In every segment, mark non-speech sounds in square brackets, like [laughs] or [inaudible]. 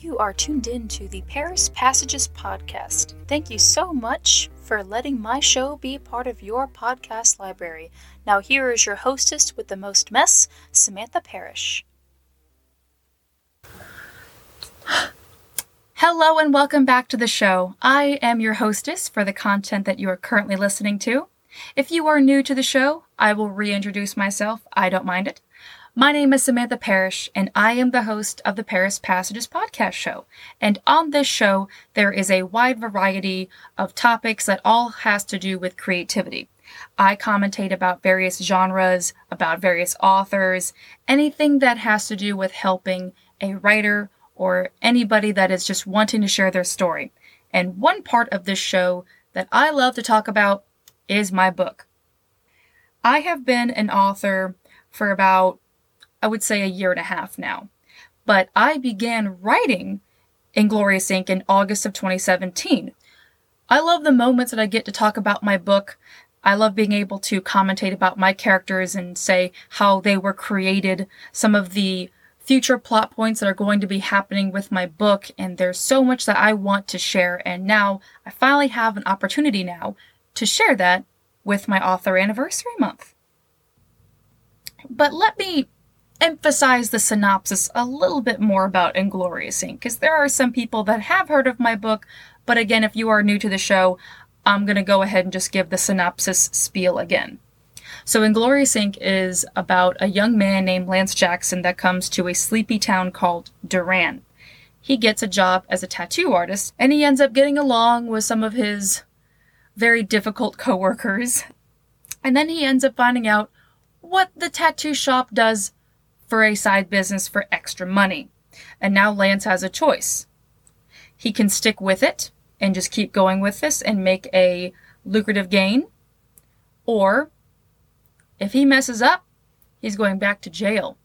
You are tuned in to the Paris Passages podcast. Thank you so much for letting my show be part of your podcast library. Now, here is your hostess with the most mess, Samantha Parrish. Hello, and welcome back to the show. I am your hostess for the content that you are currently listening to. If you are new to the show, I will reintroduce myself. I don't mind it. My name is Samantha Parrish, and I am the host of the Paris Passages podcast show. And on this show, there is a wide variety of topics that all has to do with creativity. I commentate about various genres, about various authors, anything that has to do with helping a writer or anybody that is just wanting to share their story. And one part of this show that I love to talk about is my book. I have been an author for about I would say a year and a half now. But I began writing Inglorious Inc. in August of 2017. I love the moments that I get to talk about my book. I love being able to commentate about my characters and say how they were created, some of the future plot points that are going to be happening with my book, and there's so much that I want to share, and now I finally have an opportunity now to share that with my author anniversary month. But let me emphasize the synopsis a little bit more about Inglorious Inc. because there are some people that have heard of my book, but again, if you are new to the show, I'm going to go ahead and just give the synopsis spiel again. So, Inglorious Inc. is about a young man named Lance Jackson that comes to a sleepy town called Duran. He gets a job as a tattoo artist, and he ends up getting along with some of his very difficult coworkers. And then he ends up finding out what the tattoo shop does for a side business for extra money. And now Lance has a choice. He can stick with it and just keep going with this and make a lucrative gain. Or if he messes up, he's going back to jail.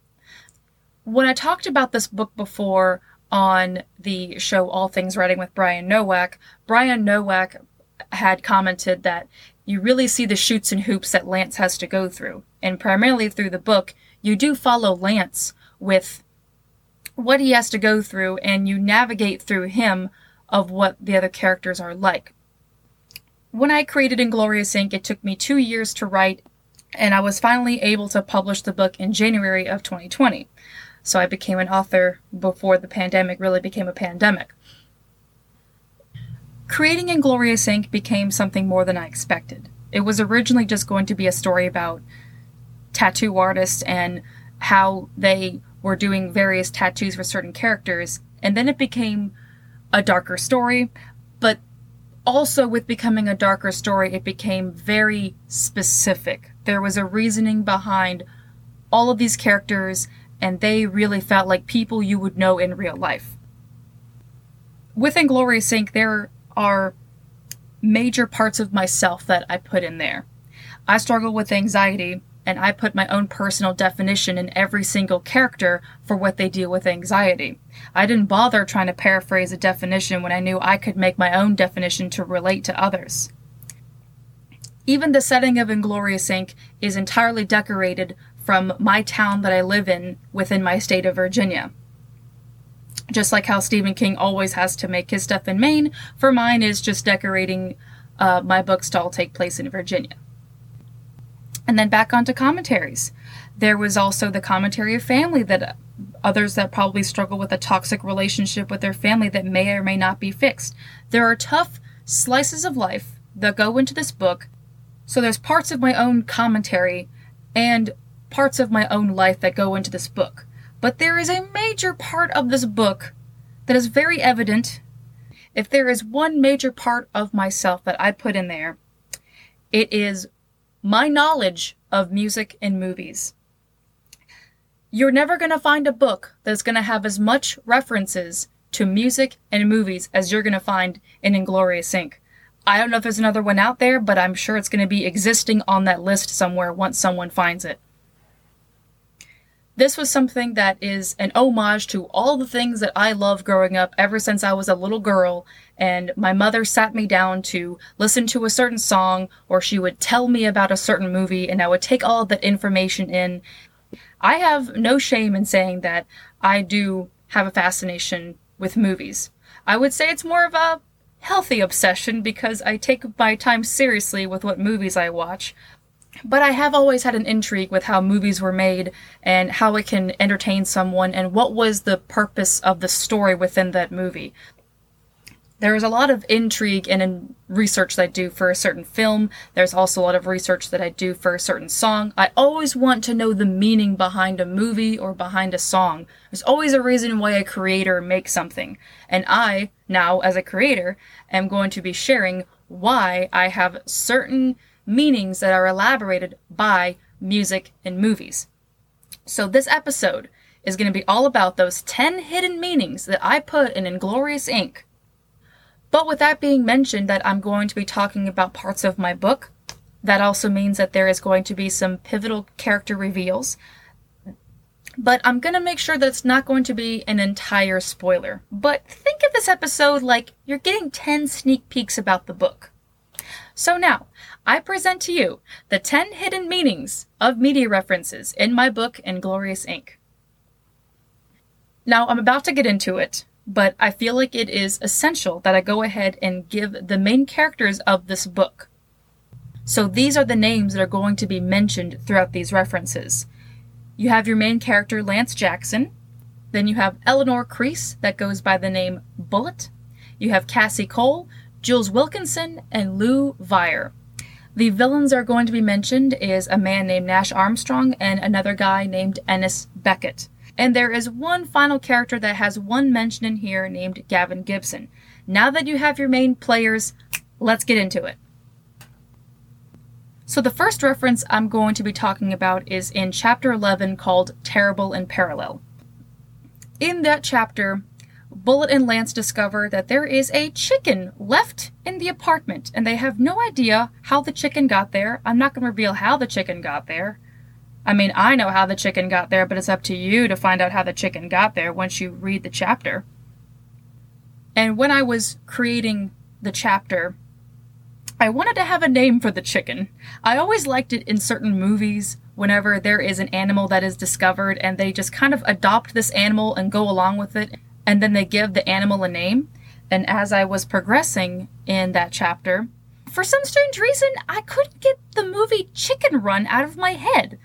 When I talked about this book before on the show All Things Writing with Brian Nowak, Brian Nowak had commented that you really see the shoots and hoops that Lance has to go through. And primarily through the book, you do follow Lance with what he has to go through and you navigate through him of what the other characters are like. When I created Inglorious Inc., it took me two years to write, and I was finally able to publish the book in January of 2020. So I became an author before the pandemic really became a pandemic. Creating Inglorious Inc. became something more than I expected. It was originally just going to be a story about tattoo artists and how they were doing various tattoos for certain characters. And then it became a darker story, but also with becoming a darker story, it became very specific. There was a reasoning behind all of these characters, and they really felt like people you would know in real life. With Inglorious Inc., there are major parts of myself that I put in there. I struggle with anxiety, and I put my own personal definition in every single character for what they deal with anxiety. I didn't bother trying to paraphrase a definition when I knew I could make my own definition to relate to others. Even the setting of Inglorious Inc. is entirely decorated from my town that I live in within my state of Virginia. Just like how Stephen King always has to make his stuff in Maine, for mine is just decorating uh, my books to all take place in Virginia. And then back onto commentaries. There was also the commentary of family that others that probably struggle with a toxic relationship with their family that may or may not be fixed. There are tough slices of life that go into this book. So there's parts of my own commentary and parts of my own life that go into this book. But there is a major part of this book that is very evident. If there is one major part of myself that I put in there, it is my knowledge of music and movies. You're never going to find a book that's going to have as much references to music and movies as you're going to find in Inglorious Inc. I don't know if there's another one out there, but I'm sure it's going to be existing on that list somewhere once someone finds it. This was something that is an homage to all the things that I loved growing up ever since I was a little girl. And my mother sat me down to listen to a certain song, or she would tell me about a certain movie, and I would take all that information in. I have no shame in saying that I do have a fascination with movies. I would say it's more of a healthy obsession because I take my time seriously with what movies I watch. But I have always had an intrigue with how movies were made and how it can entertain someone and what was the purpose of the story within that movie. There's a lot of intrigue and research that I do for a certain film. There's also a lot of research that I do for a certain song. I always want to know the meaning behind a movie or behind a song. There's always a reason why a creator makes something. And I, now as a creator, am going to be sharing why I have certain meanings that are elaborated by music and movies. So this episode is going to be all about those 10 hidden meanings that I put in Inglorious Inc. But with that being mentioned, that I'm going to be talking about parts of my book, that also means that there is going to be some pivotal character reveals. But I'm going to make sure that it's not going to be an entire spoiler. But think of this episode like you're getting 10 sneak peeks about the book. So now, I present to you the 10 hidden meanings of media references in my book, Inglorious Inc. Now, I'm about to get into it, but I feel like it is essential that I go ahead and give the main characters of this book. So these are the names that are going to be mentioned throughout these references. You have your main character, Lance Jackson. Then you have Eleanor Crease, that goes by the name Bullet. You have Cassie Cole, Jules Wilkinson, and Lou Vire. The villains are going to be mentioned is a man named Nash Armstrong and another guy named Ennis Beckett. And there is one final character that has one mention in here named Gavin Gibson. Now that you have your main players, let's get into it. So, the first reference I'm going to be talking about is in chapter 11 called Terrible in Parallel. In that chapter, Bullet and Lance discover that there is a chicken left in the apartment, and they have no idea how the chicken got there. I'm not going to reveal how the chicken got there. I mean, I know how the chicken got there, but it's up to you to find out how the chicken got there once you read the chapter. And when I was creating the chapter, I wanted to have a name for the chicken. I always liked it in certain movies whenever there is an animal that is discovered and they just kind of adopt this animal and go along with it, and then they give the animal a name. And as I was progressing in that chapter, for some strange reason, I couldn't get the movie Chicken Run out of my head.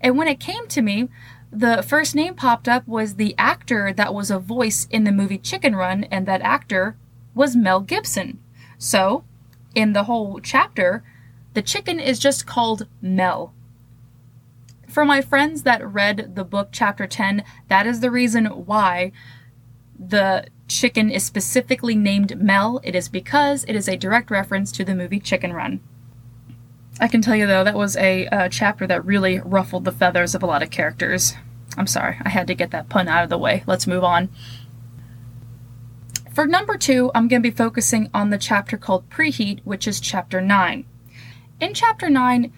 And when it came to me, the first name popped up was the actor that was a voice in the movie Chicken Run, and that actor was Mel Gibson. So, in the whole chapter, the chicken is just called Mel. For my friends that read the book chapter 10, that is the reason why the chicken is specifically named Mel. It is because it is a direct reference to the movie Chicken Run. I can tell you though, that was a, a chapter that really ruffled the feathers of a lot of characters. I'm sorry, I had to get that pun out of the way. Let's move on. For number two, I'm going to be focusing on the chapter called Preheat, which is chapter 9. In chapter 9,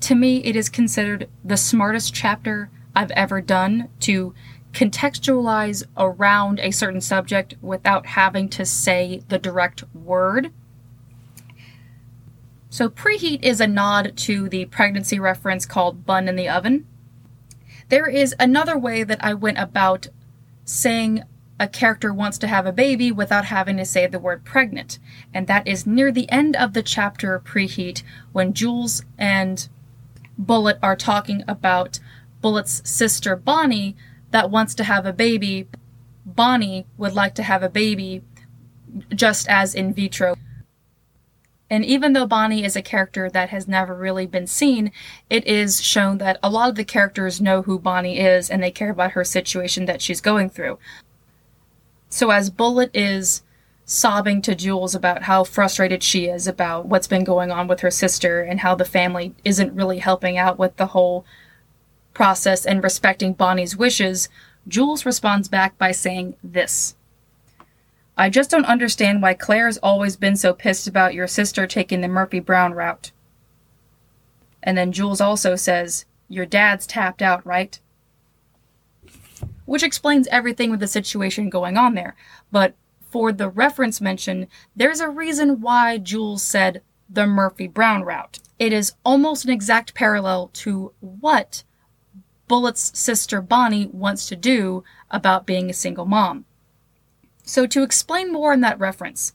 to me, it is considered the smartest chapter I've ever done to contextualize around a certain subject without having to say the direct word. So, preheat is a nod to the pregnancy reference called bun in the oven. There is another way that I went about saying a character wants to have a baby without having to say the word pregnant, and that is near the end of the chapter Preheat when Jules and Bullet are talking about Bullet's sister Bonnie that wants to have a baby. Bonnie would like to have a baby just as in vitro. And even though Bonnie is a character that has never really been seen, it is shown that a lot of the characters know who Bonnie is and they care about her situation that she's going through. So as Bullet is sobbing to Jules about how frustrated she is about what's been going on with her sister and how the family isn't really helping out with the whole process and respecting Bonnie's wishes, Jules responds back by saying this. I just don't understand why Claire's always been so pissed about your sister taking the Murphy Brown route. And then Jules also says, Your dad's tapped out, right? Which explains everything with the situation going on there. But for the reference mention, there's a reason why Jules said the Murphy Brown route. It is almost an exact parallel to what Bullet's sister Bonnie wants to do about being a single mom. So, to explain more on that reference,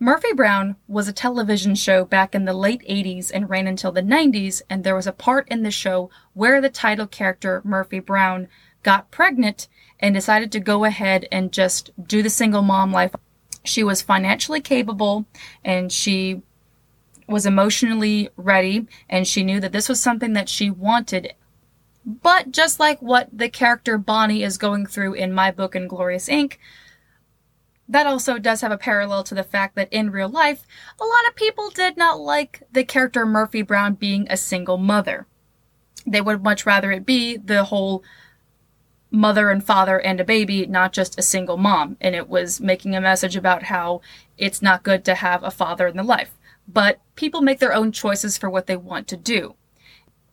Murphy Brown was a television show back in the late 80s and ran until the 90s, and there was a part in the show where the title character, Murphy Brown, got pregnant and decided to go ahead and just do the single mom life. She was financially capable and she was emotionally ready, and she knew that this was something that she wanted. But just like what the character Bonnie is going through in my book, Inglorious Inc., that also does have a parallel to the fact that in real life, a lot of people did not like the character Murphy Brown being a single mother. They would much rather it be the whole mother and father and a baby, not just a single mom. And it was making a message about how it's not good to have a father in the life. But people make their own choices for what they want to do.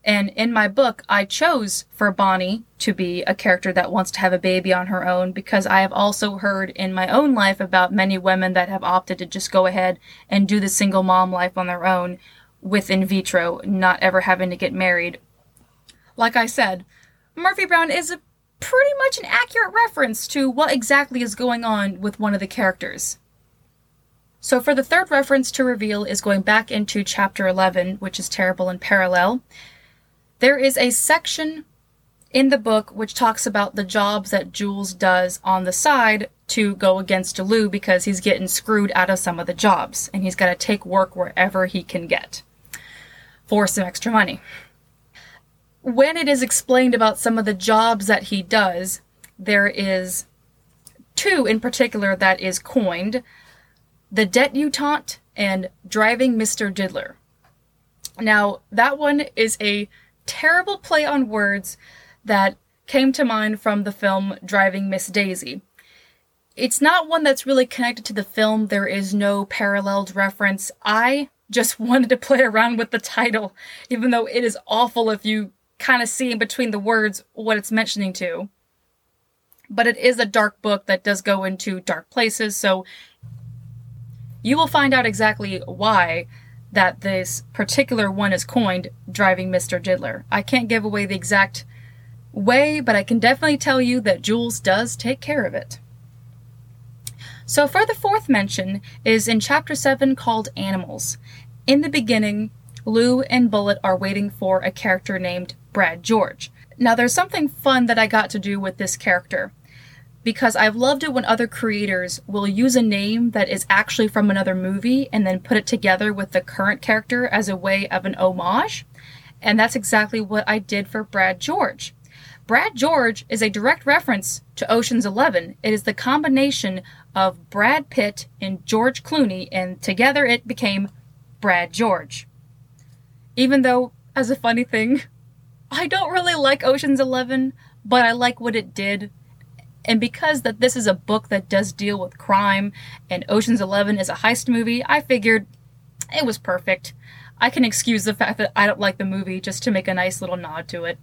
And in my book, I chose for Bonnie to be a character that wants to have a baby on her own because I have also heard in my own life about many women that have opted to just go ahead and do the single mom life on their own with in vitro, not ever having to get married. Like I said, Murphy Brown is a pretty much an accurate reference to what exactly is going on with one of the characters. So, for the third reference to reveal is going back into chapter 11, which is terrible in parallel. There is a section in the book which talks about the jobs that Jules does on the side to go against Lou because he's getting screwed out of some of the jobs and he's got to take work wherever he can get for some extra money. When it is explained about some of the jobs that he does, there is two in particular that is coined the debutante and driving Mr. Diddler. Now, that one is a terrible play on words that came to mind from the film Driving Miss Daisy. It's not one that's really connected to the film, there is no paralleled reference. I just [laughs] wanted to play around with the title, even though it is awful if you kind of see in between the words what it's mentioning to. But it is a dark book that does go into dark places, so you will find out exactly why that this particular one is coined driving Mr. Diddler. I can't give away the exact way, but I can definitely tell you that Jules does take care of it. So, for the fourth mention is in chapter 7 called Animals. In the beginning, Lou and Bullet are waiting for a character named Brad George. Now, there's something fun that I got to do with this character because I've loved it when other creators will use a name that is actually from another movie and then put it together with the current character as a way of an homage. And that's exactly what I did for Brad George. Brad George is a direct reference to Ocean's Eleven. It is the combination of Brad Pitt and George Clooney, and together it became Brad George. Even though, as a funny thing, [laughs] I don't really like Ocean's Eleven, but I like what it did and because that this is a book that does deal with crime and Ocean's 11 is a heist movie, I figured it was perfect. I can excuse the fact that I don't like the movie just to make a nice little nod to it.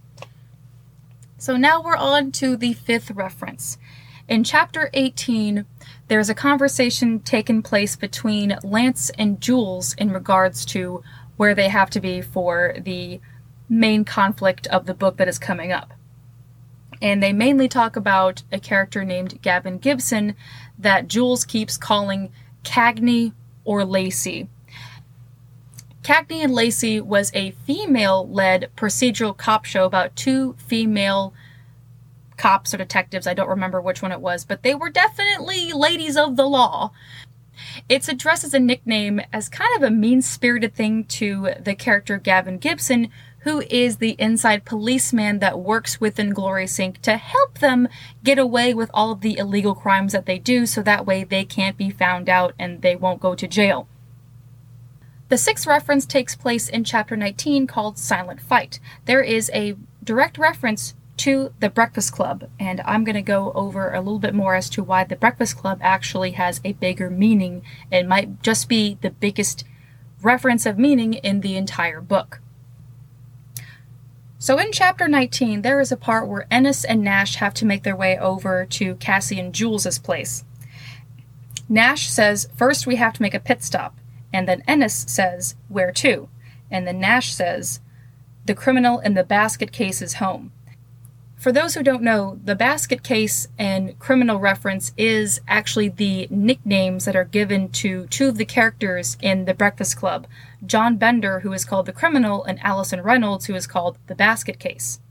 So now we're on to the fifth reference. In chapter 18, there's a conversation taking place between Lance and Jules in regards to where they have to be for the main conflict of the book that is coming up and they mainly talk about a character named Gavin Gibson that Jules keeps calling Cagney or Lacey. Cagney and Lacey was a female led procedural cop show about two female cops or detectives. I don't remember which one it was, but they were definitely ladies of the law. It's addressed as a nickname as kind of a mean spirited thing to the character Gavin Gibson, who is the inside policeman that works within Glory Inc. to help them get away with all of the illegal crimes that they do so that way they can't be found out and they won't go to jail. The sixth reference takes place in chapter 19 called Silent Fight. There is a direct reference to the Breakfast Club, and I'm going to go over a little bit more as to why the Breakfast Club actually has a bigger meaning and might just be the biggest reference of meaning in the entire book. So in chapter 19, there is a part where Ennis and Nash have to make their way over to Cassie and Jules's place. Nash says, First we have to make a pit stop. And then Ennis says, Where to? And then Nash says, The criminal in the basket case is home. For those who don't know, the basket case and criminal reference is actually the nicknames that are given to two of the characters in The Breakfast Club John Bender, who is called the criminal, and Allison Reynolds, who is called the basket case.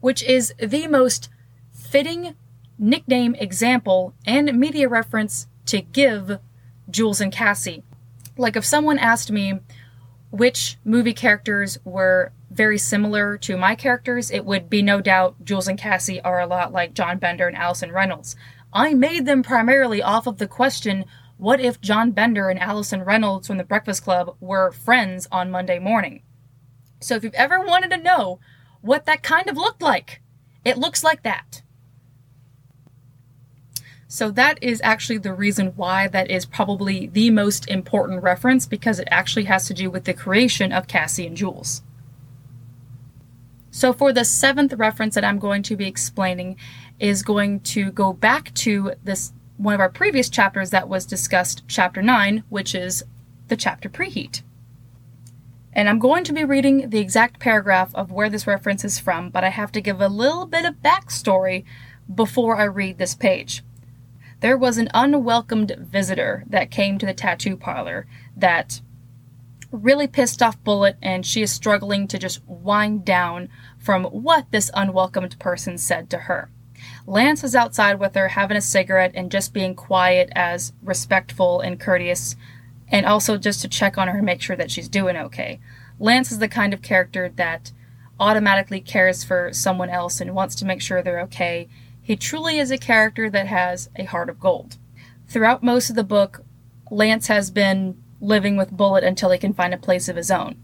Which is the most fitting nickname example and media reference to give Jules and Cassie. Like if someone asked me which movie characters were very similar to my characters, it would be no doubt Jules and Cassie are a lot like John Bender and Allison Reynolds. I made them primarily off of the question what if John Bender and Allison Reynolds from the Breakfast Club were friends on Monday morning? So if you've ever wanted to know what that kind of looked like, it looks like that. So that is actually the reason why that is probably the most important reference because it actually has to do with the creation of Cassie and Jules. So for the seventh reference that I'm going to be explaining is going to go back to this one of our previous chapters that was discussed, chapter 9, which is the chapter preheat. And I'm going to be reading the exact paragraph of where this reference is from, but I have to give a little bit of backstory before I read this page there was an unwelcomed visitor that came to the tattoo parlor that really pissed off Bullet, and she is struggling to just wind down from what this unwelcomed person said to her. Lance is outside with her, having a cigarette and just being quiet as respectful and courteous, and also just to check on her and make sure that she's doing okay. Lance is the kind of character that automatically cares for someone else and wants to make sure they're okay he truly is a character that has a heart of gold. Throughout most of the book, Lance has been living with Bullet until he can find a place of his own.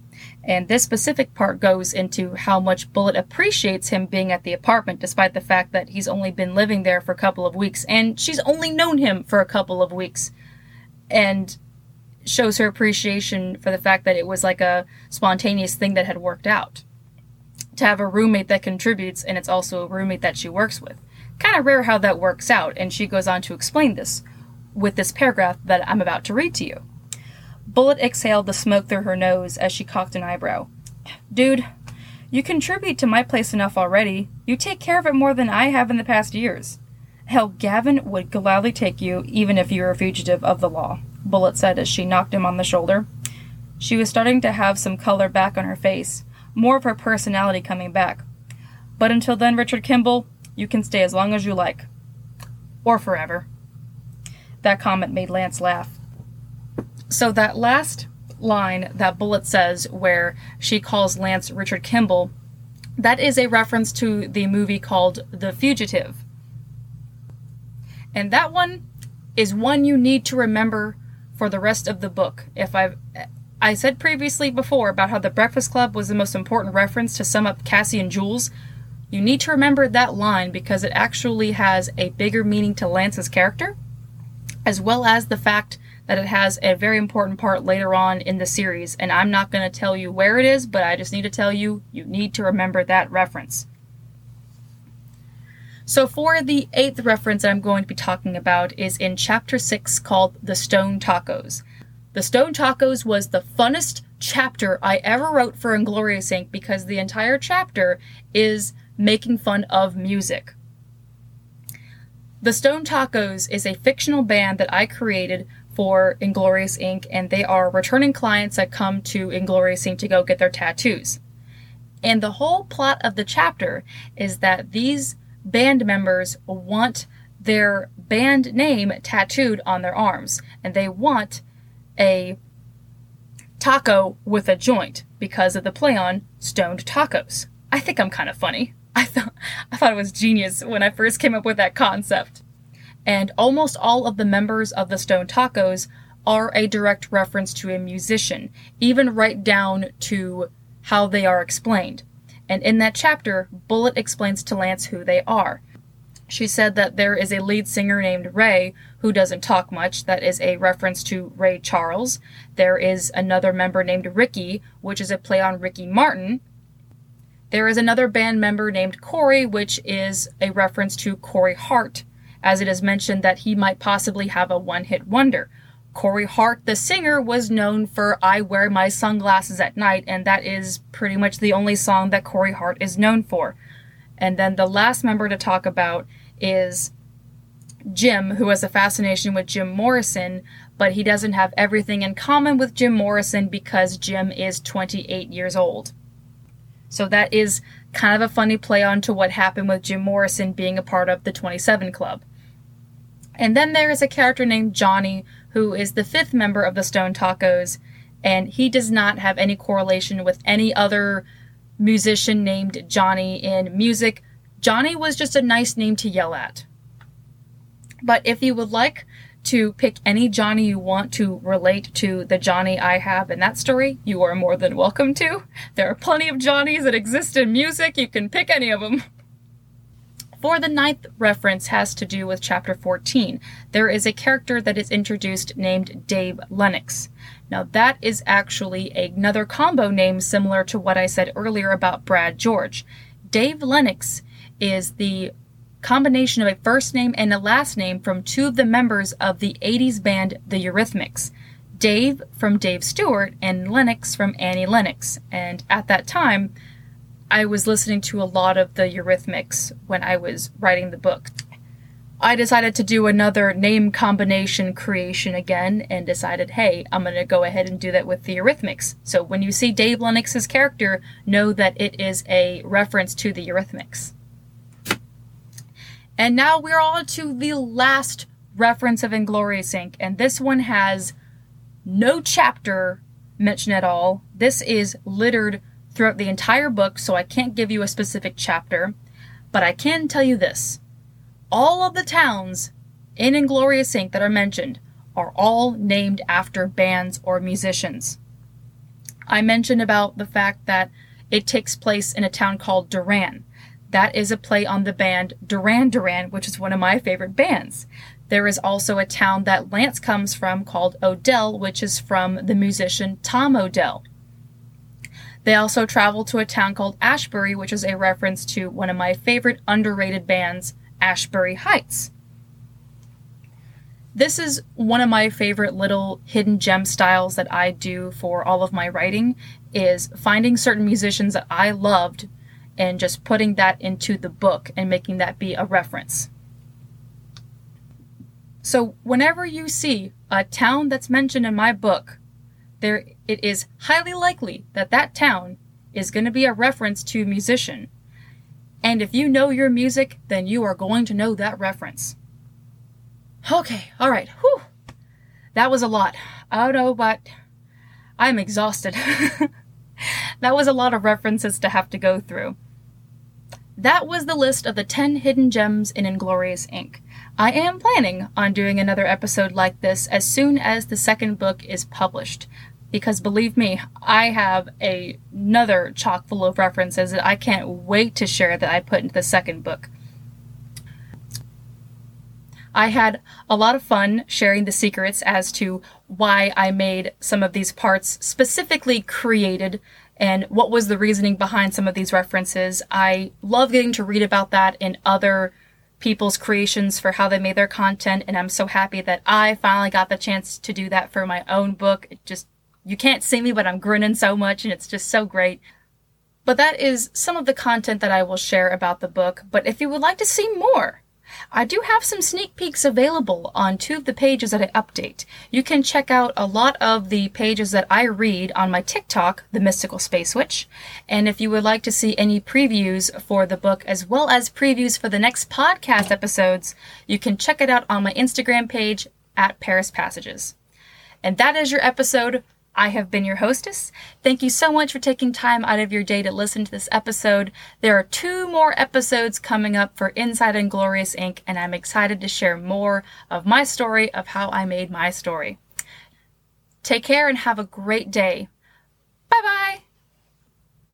And this specific part goes into how much Bullet appreciates him being at the apartment, despite the fact that he's only been living there for a couple of weeks, and she's only known him for a couple of weeks. And shows her appreciation for the fact that it was like a spontaneous thing that had worked out. To have a roommate that contributes, and it's also a roommate that she works with kind of rare how that works out, and she goes on to explain this with this paragraph that I'm about to read to you. Bullet exhaled the smoke through her nose as she cocked an eyebrow. Dude, you contribute to my place enough already. You take care of it more than I have in the past years. Hell, Gavin would gladly take you, even if you were a fugitive of the law, Bullet said as she knocked him on the shoulder. She was starting to have some color back on her face, more of her personality coming back. But until then, Richard Kimball, you can stay as long as you like. Or forever. That comment made Lance laugh. So, that last line that Bullet says, where she calls Lance Richard Kimball, that is a reference to the movie called The Fugitive. And that one is one you need to remember for the rest of the book. If I've I said previously before about how the Breakfast Club was the most important reference to sum up Cassie and Jules. You need to remember that line because it actually has a bigger meaning to Lance's character, as well as the fact that it has a very important part later on in the series. And I'm not going to tell you where it is, but I just need to tell you you need to remember that reference. So, for the eighth reference that I'm going to be talking about is in chapter 6 called The Stone Tacos. The Stone Tacos was the funnest chapter I ever wrote for Inglorious Inc. because the entire chapter is making fun of music. The Stone Tacos is a fictional band that I created for Inglorious Inc., and they are returning clients that come to Inglorious Inc. to go get their tattoos. And the whole plot of the chapter is that these band members want their band name tattooed on their arms, and they want a taco with a joint because of the play on stoned tacos. I think I'm kind of funny. [laughs] I thought I thought it was genius when I first came up with that concept. And almost all of the members of the Stone Tacos are a direct reference to a musician, even right down to how they are explained. And in that chapter, Bullet explains to Lance who they are. She said that there is a lead singer named Ray who doesn't talk much. That is a reference to Ray Charles. There is another member named Ricky, which is a play on Ricky Martin, there is another band member named Corey, which is a reference to Corey Hart, as it is mentioned that he might possibly have a one hit wonder. Corey Hart, the singer, was known for I Wear My Sunglasses at Night, and that is pretty much the only song that Corey Hart is known for. And then the last member to talk about is Jim, who has a fascination with Jim Morrison, but he doesn't have everything in common with Jim Morrison because Jim is 28 years old. So that is kind of a funny play on to what happened with Jim Morrison being a part of the 27 Club. And then there is a character named Johnny, who is the fifth member of the Stone Tacos, and he does not have any correlation with any other musician named Johnny in music. Johnny was just a nice name to yell at. But if you would like to pick any Johnny you want to relate to the Johnny I have in that story, you are more than welcome to. There are plenty of Johnnies that exist in music, you can pick any of them. For the ninth reference has to do with chapter 14. There is a character that is introduced named Dave Lennox. Now, that is actually another combo name similar to what I said earlier about Brad George. Dave Lennox is the combination of a first name and a last name from two of the members of the 80s band The Eurythmics. Dave from Dave Stewart and Lennox from Annie Lennox. And at that time, I was listening to a lot of the Eurythmics when I was writing the book. I decided to do another name combination creation again and decided, hey, I'm going to go ahead and do that with the Eurythmics. So when you see Dave Lennox's character, know that it is a reference to the Eurythmics. And now we're on to the last reference of Inglorious Inc. And this one has no chapter mentioned at all. This is littered throughout the entire book, so I can't give you a specific chapter. But I can tell you this all of the towns in Inglorious Inc. that are mentioned are all named after bands or musicians. I mentioned about the fact that it takes place in a town called Duran. That is a play on the band Duran Duran, which is one of my favorite bands. There is also a town that Lance comes from called Odell, which is from the musician Tom Odell. They also travel to a town called Ashbury, which is a reference to one of my favorite underrated bands, Ashbury Heights. This is one of my favorite little hidden gem styles that I do for all of my writing is finding certain musicians that I loved and just putting that into the book and making that be a reference. So whenever you see a town that's mentioned in my book, there it is highly likely that that town is going to be a reference to musician. And if you know your music, then you are going to know that reference. Okay, all right. Whew. That was a lot. I don't know, but I'm exhausted. [laughs] that was a lot of references to have to go through. That was the list of the 10 hidden gems in Inglorious Inc. I am planning on doing another episode like this as soon as the second book is published. Because believe me, I have a, another chock full of references that I can't wait to share that I put into the second book. I had a lot of fun sharing the secrets as to why I made some of these parts specifically created and what was the reasoning behind some of these references. I love getting to read about that in other people's creations for how they made their content, and I'm so happy that I finally got the chance to do that for my own book. It just, you can't see me, but I'm grinning so much, and it's just so great. But that is some of the content that I will share about the book. But if you would like to see more, I do have some sneak peeks available on two of the pages that I update. You can check out a lot of the pages that I read on my TikTok, The Mystical Space Witch. And if you would like to see any previews for the book as well as previews for the next podcast episodes, you can check it out on my Instagram page at Paris Passages. And that is your episode I have been your hostess. Thank you so much for taking time out of your day to listen to this episode. There are two more episodes coming up for Inside Inglorious Inc., and I'm excited to share more of my story of how I made my story. Take care and have a great day. Bye bye.